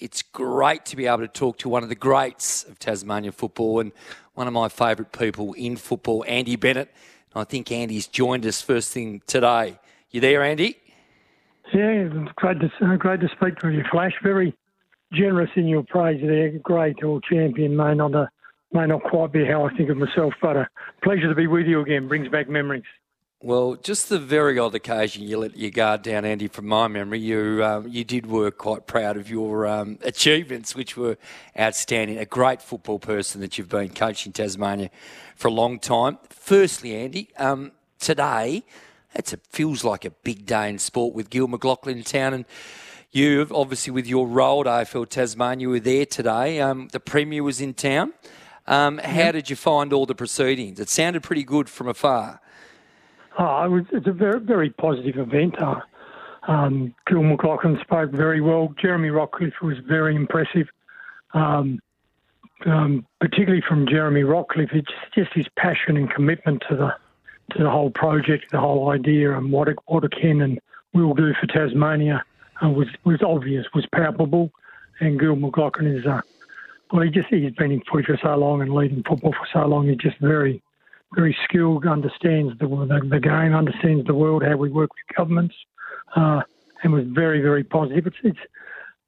It's great to be able to talk to one of the greats of Tasmania football and one of my favourite people in football, Andy Bennett. I think Andy's joined us first thing today. You there, Andy? Yeah, great to great to speak to you, Flash. Very generous in your praise there. Great all champion. May not uh, may not quite be how I think of myself, but a pleasure to be with you again. Brings back memories. Well, just the very odd occasion you let your guard down, Andy. From my memory, you um, you did work quite proud of your um, achievements, which were outstanding. A great football person that you've been coaching Tasmania for a long time. Firstly, Andy, um, today it feels like a big day in sport with Gil McLachlan in town, and you obviously with your role at AFL Tasmania were there today. Um, the premier was in town. Um, how did you find all the proceedings? It sounded pretty good from afar. Oh, it was, it's a very, very positive event. Uh, um, Gil McLachlan spoke very well. Jeremy Rockliff was very impressive, um, um, particularly from Jeremy Rockliff. It's just his passion and commitment to the to the whole project, the whole idea, and what it, what it can and will do for Tasmania uh, was was obvious, was palpable. And Gil McLachlan is, uh, well, he just he's been in footy for so long and leading football for so long. He's just very very skilled, understands the, the, the game, understands the world, how we work with governments, uh, and was very, very positive. It's, it's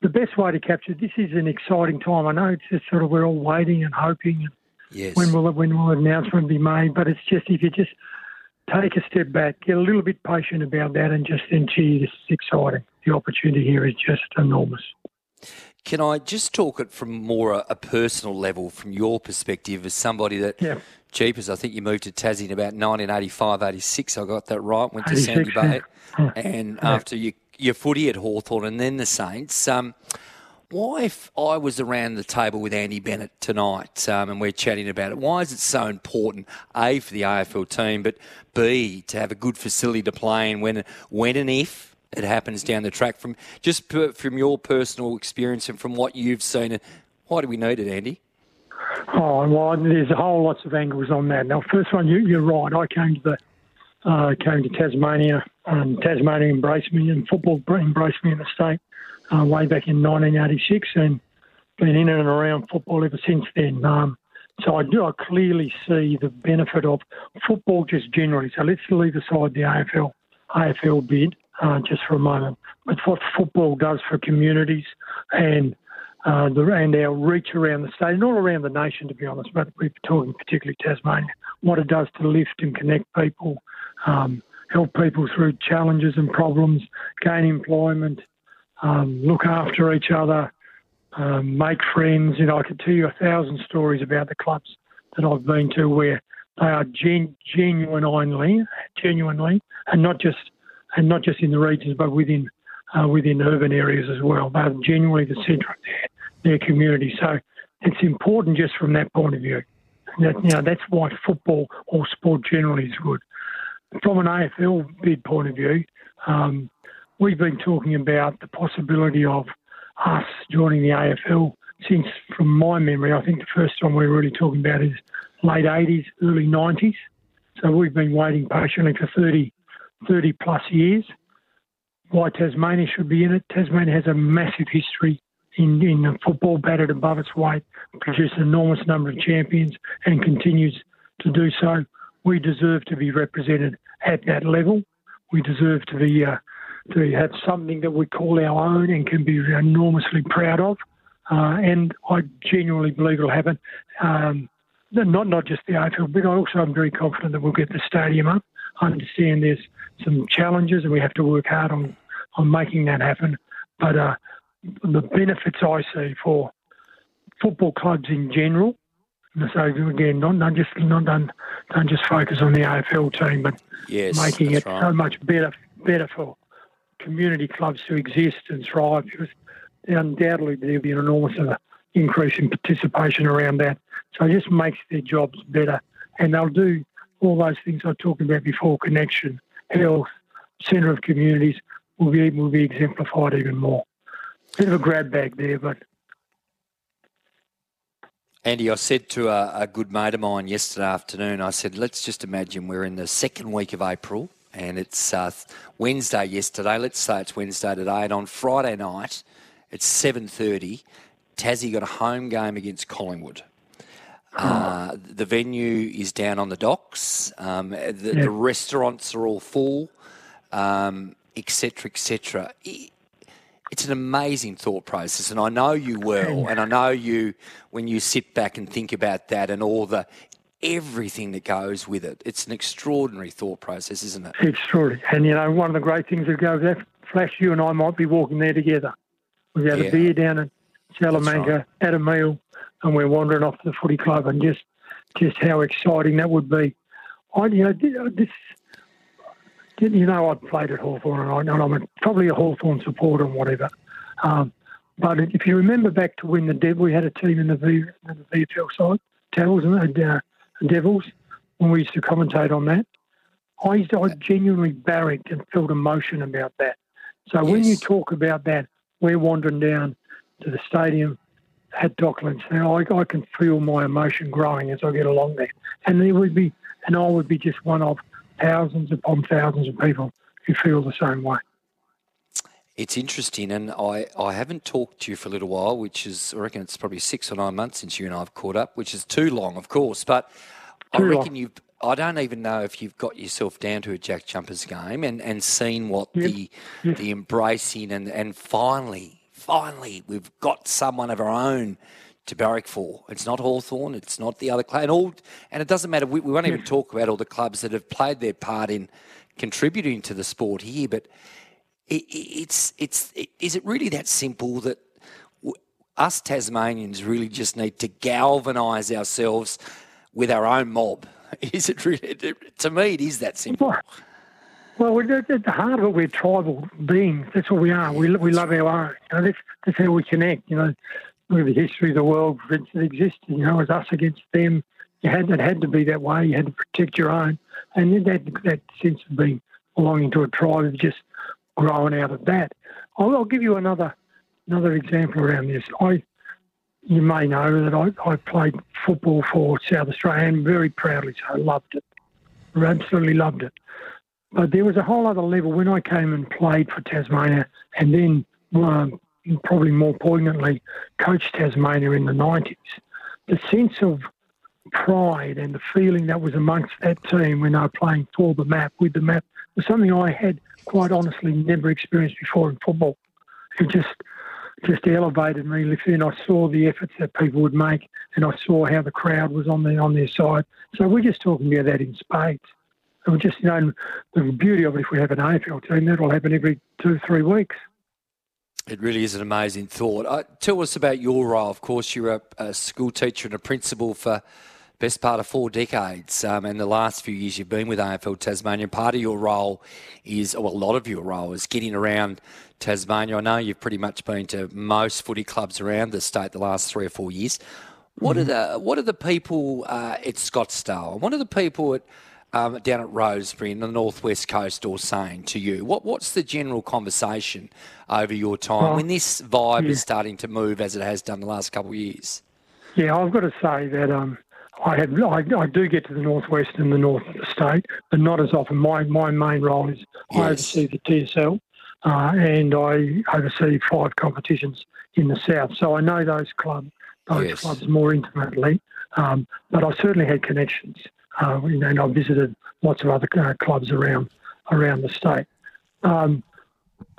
the best way to capture. This is an exciting time. I know it's just sort of we're all waiting and hoping. Yes. When will when will an announcement be made? But it's just if you just take a step back, get a little bit patient about that, and just then, gee, this is exciting. The opportunity here is just enormous. Can I just talk it from more a, a personal level, from your perspective, as somebody that yeah. Jeepers, I think you moved to Tassie in about 1985, 86. I got that right. Went to Sandy Bay. And after your, your footy at Hawthorn and then the Saints, um, why, if I was around the table with Andy Bennett tonight um, and we're chatting about it, why is it so important, A, for the AFL team, but B, to have a good facility to play in when, when and if it happens down the track? From Just per, from your personal experience and from what you've seen, why do we need it, Andy? Oh, well, there's a whole lots of angles on that. Now, first one, you, are right. I came to the uh, came to Tasmania. Um, Tasmania embraced me, and football embraced me in the state uh, way back in 1986, and been in and around football ever since then. Um, so I do I clearly see the benefit of football just generally. So let's leave aside the AFL AFL bid uh, just for a moment. But what football does for communities and uh, the, and our reach around the state and all around the nation, to be honest, but we're talking particularly Tasmania, what it does to lift and connect people, um, help people through challenges and problems, gain employment, um, look after each other, um, make friends. You know, I could tell you a thousand stories about the clubs that I've been to where they are gen- genuinely, genuinely, and not just and not just in the regions, but within uh, within urban areas as well. They're genuinely the centre of their, community. So it's important just from that point of view. That, you know, that's why football or sport generally is good. From an AFL bid point of view, um, we've been talking about the possibility of us joining the AFL since, from my memory, I think the first time we were really talking about is late 80s, early 90s. So we've been waiting patiently for 30, 30 plus years why Tasmania should be in it. Tasmania has a massive history in, in football, batted above its weight, produced an enormous number of champions, and continues to do so. We deserve to be represented at that level. We deserve to be uh, to have something that we call our own and can be enormously proud of. Uh, and I genuinely believe it'll happen. Um, not not just the AFL, but I also am very confident that we'll get the stadium up. I understand there's some challenges and we have to work hard on, on making that happen. But uh, the benefits I see for football clubs in general, so again, not, not just not don't, don't just focus on the AFL team, but yes, making it right. so much better better for community clubs to exist and thrive because undoubtedly there'll be an enormous increase in participation around that. So it just makes their jobs better. And they'll do all those things I talked about before connection, health, centre of communities will be, will be exemplified even more. Bit of a grab bag there, but. Andy, I said to a, a good mate of mine yesterday afternoon, I said, let's just imagine we're in the second week of April and it's uh, Wednesday yesterday. Let's say it's Wednesday today, and on Friday night, it's seven thirty. Tassie got a home game against Collingwood. Uh, the venue is down on the docks. Um, the, yeah. the, restaurants are all full, um, etc., etc. It's an amazing thought process, and I know you well, and I know you when you sit back and think about that and all the everything that goes with it. It's an extraordinary thought process, isn't it? Extraordinary. And, you know, one of the great things that goes there, Flash, you and I might be walking there together. We've had yeah. a beer down at Salamanca, right. had a meal, and we're wandering off to the footy club, and just just how exciting that would be. I, you know, this, you know, I played at Hawthorn, and, I, am probably a Hawthorn supporter and whatever. Um, but if you remember back to when the Dev, we had a team in the, v, in the VFL side, Towels, and uh, Devils when we used to commentate on that. I, used to, I genuinely barracked and felt emotion about that. So yes. when you talk about that, we're wandering down to the stadium at Docklands. Now I, I can feel my emotion growing as I get along there, and there would be, and I would be just one of thousands upon thousands of people who feel the same way. It's interesting, and I, I haven't talked to you for a little while, which is, I reckon it's probably six or nine months since you and I have caught up, which is too long, of course. But too I reckon long. you've, I don't even know if you've got yourself down to a Jack Jumpers game and, and seen what yep. the yep. the embracing and, and finally, finally, we've got someone of our own to barrack for. It's not Hawthorn, it's not the other club, and, all, and it doesn't matter. We, we won't even talk about all the clubs that have played their part in contributing to the sport here, but it, it's it's it, is it really that simple that us Tasmanians really just need to galvanise ourselves with our own mob? Is it really? To me, it is that simple. Well, at the heart of it, we're tribal beings. That's what we are. We, we love our own. You know, that's, that's how we connect. You know, with the history of the world since it existed. You know, as us against them. You had it had to be that way. You had to protect your own, and then that that sense of being belonging to a tribe is just grown out of that. I'll, I'll give you another another example around this. I you may know that I, I played football for South Australia and very proudly so. I Loved it. Absolutely loved it. But there was a whole other level when I came and played for Tasmania and then um, probably more poignantly coached Tasmania in the 90s. The sense of pride and the feeling that was amongst that team when they were playing for the map, with the map, was something I had quite honestly never experienced before in football. It just just elevated me. And I saw the efforts that people would make, and I saw how the crowd was on their on their side. So we're just talking about that in spades. And we just you know the beauty of it. If we have an AFL team, that'll happen every two three weeks. It really is an amazing thought. Uh, tell us about your role. Of course, you're a, a school teacher and a principal for best part of four decades. Um, and the last few years you've been with AFL Tasmania. Part of your role is, well, a lot of your role is getting around Tasmania. I know you've pretty much been to most footy clubs around the state the last three or four years. What mm-hmm. are the What are the people uh, at Scottsdale? What are the people at um, down at Rosebery in the northwest coast all saying to you? What What's the general conversation over your time well, when this vibe yeah. is starting to move as it has done the last couple of years? Yeah, I've got to say that um, I have I, I, do get to the northwest and the north of the state, but not as often. My my main role is yes. I oversee the TSL, uh, and I oversee five competitions in the south. So I know those clubs those yes. clubs more intimately. Um, but I certainly had connections, uh, and I visited lots of other uh, clubs around around the state. Um,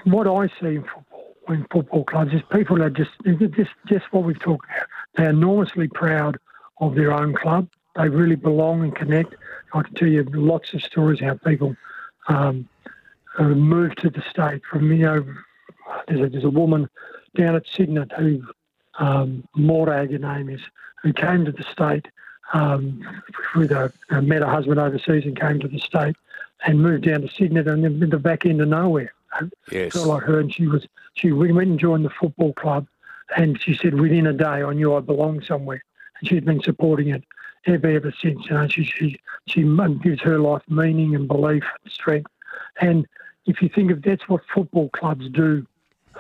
what I see in football, in football clubs, is people are just just just what we've talked about. They're enormously proud of their own club. They really belong and connect. I can tell you lots of stories how people um, moved to the state from, you know, there's a, there's a woman down at Cygnet who, um, Morag, her name is, who came to the state um, with a, met her husband overseas and came to the state and moved down to Sydney and then in the back end of nowhere. Yes. Felt like her, and she was she went and joined the football club, and she said within a day I knew I belonged somewhere, and she's been supporting it ever ever since. You know, she she she gives her life meaning and belief and strength, and if you think of that's what football clubs do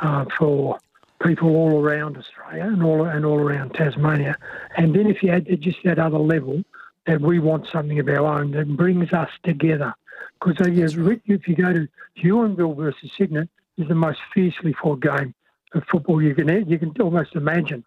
uh, for people all around Australia and all and all around Tasmania, and then if you add just that other level that we want something of our own that brings us together. Because if you go to Huonville versus Cygnet, is the most fiercely fought game of football you can you can almost imagine.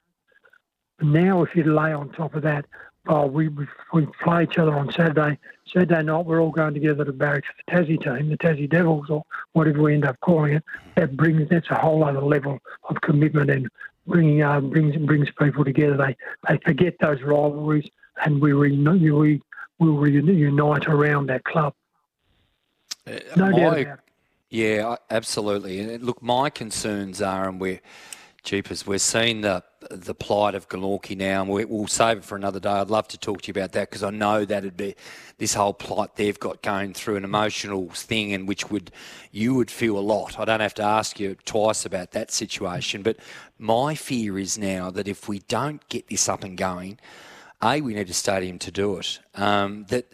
Now, if you lay on top of that, oh, we, we play each other on Saturday. Saturday night, we're all going together to barracks for the Tassie team, the Tassie Devils, or whatever we end up calling it. That brings that's a whole other level of commitment and bringing uh, brings brings people together. They they forget those rivalries, and we re, we will reunite around that club. Uh, no doubt. Yeah, absolutely. And look, my concerns are, and we're Jeepers, we're seeing the the plight of Glenorchy now, and we, will save it for another day. I'd love to talk to you about that because I know that'd be this whole plight they've got going through an emotional thing, in which would you would feel a lot. I don't have to ask you twice about that situation, but my fear is now that if we don't get this up and going, a we need a stadium to do it. Um, that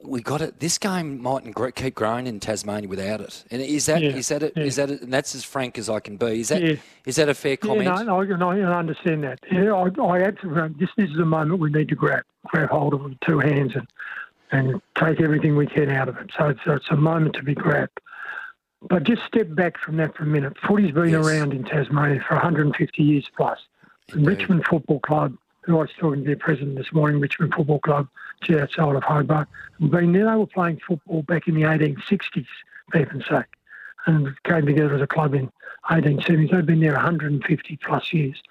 we got it. This game mightn't keep growing in Tasmania without it. And is that yeah, is that it? Yeah. Is that it? And that's as frank as I can be. Is that yeah. is that a fair comment? Yeah, no, no, I understand that. Yeah, I, I absolutely. This, this is the moment we need to grab grab hold of with two hands and and take everything we can out of it. So it's, it's a moment to be grabbed. But just step back from that for a minute. Footy's been yes. around in Tasmania for 150 years plus. Richmond Football Club I was talking to their president this morning, Richmond Football Club, just outside of Hobart. Been there, they were playing football back in the 1860s, for heaven's sake, and came together as a club in 1870s. They've been there 150 plus years.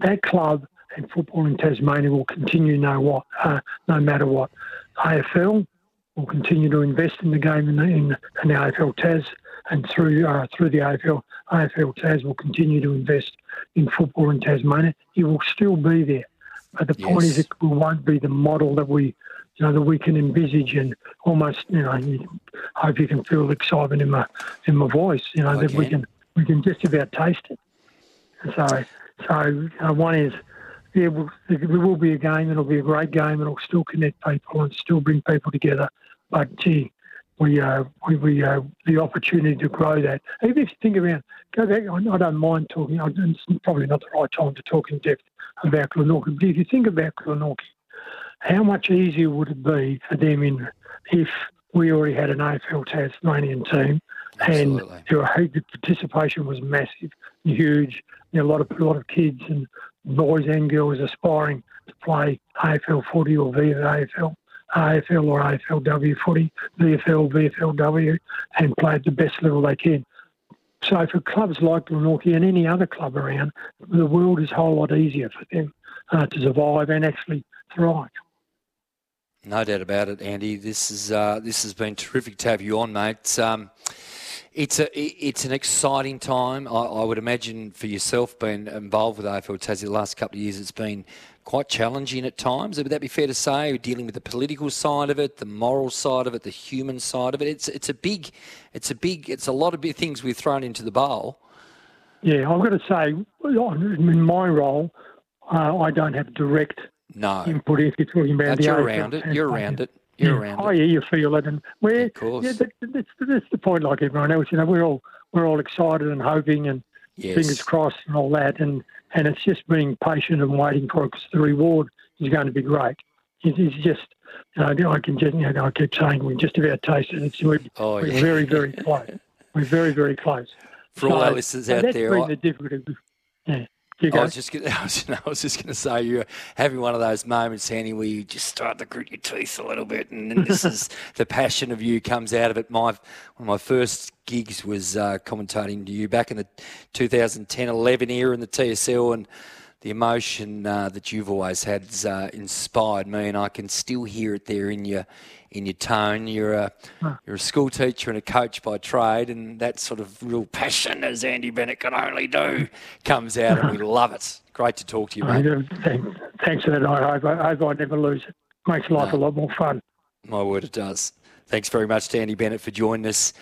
That club and football in Tasmania will continue no what, uh, no matter what. AFL will continue to invest in the game in the, in, in the AFL Tas and through uh, through the AFL, AFL Tas will continue to invest in football in Tasmania. It will still be there. But the yes. point is, it won't be the model that we, you know, that we can envisage and almost, you know, I hope you can feel the excitement in my in my voice. You know I that can. we can we can just about taste it. so, so uh, one is, yeah, we'll, it will be a game. It'll be a great game. It'll still connect people and still bring people together. But gee, we uh, we, we uh, the opportunity to grow that. Even if you think about, go back. I, don't mind talking. It's probably not the right time to talk in depth about Glenorchy. But if you think about Glenorchy, how much easier would it be for them in if we already had an AFL Tasmanian team and the participation was massive, huge. You know, a lot of a lot of kids and boys and girls aspiring to play AFL footy or VFL, AFL or AFLW footy, VFL, VFLW, and play at the best level they can. So for clubs like Glenorchy and any other club around, the world is a whole lot easier for them uh, to survive and actually thrive. No doubt about it, Andy. This is uh, this has been terrific to have you on, mate. Um, it's a it's an exciting time. I, I, would imagine for yourself being involved with AFL Tassie the last couple of years, it's been quite challenging at times. Would that be fair to say? Dealing with the political side of it, the moral side of it, the human side of it. It's it's a big, it's a big, it's a lot of big things we've thrown into the bowl. Yeah, I've got to say, in my role, uh, I don't have direct no input if you're talking about but the you're around it. You're around it. You're mm. yeah. around oh, it. yeah, you feel it, and we're of course. yeah, that, that's, that's the point. Like everyone else, you know, we're all we're all excited and hoping and yes. fingers crossed and all that, and and it's just being patient and waiting for it because the reward is going to be great. It's just, you know, I can just, you know, I keep saying we just about tasted it. We're, oh, we're very, very close. We're very, very close. For all our listeners out that's there, been the difficulty. Yeah. I was just gonna, I was, I was just going to say you're having one of those moments, Andy, where you just start to grit your teeth a little bit, and, and this is the passion of you comes out of it. My one of my first gigs was uh, commentating to you back in the 2010-11 era in the TSL, and the emotion uh, that you've always had has uh, inspired me, and I can still hear it there in your in your tone. You're a you're a school teacher and a coach by trade, and that sort of real passion, as Andy Bennett can only do, comes out, and we love it. Great to talk to you, mate. Thanks for that. I hope I, hope I never lose it. Makes life no. a lot more fun. My word, it does. Thanks very much to Andy Bennett for joining us.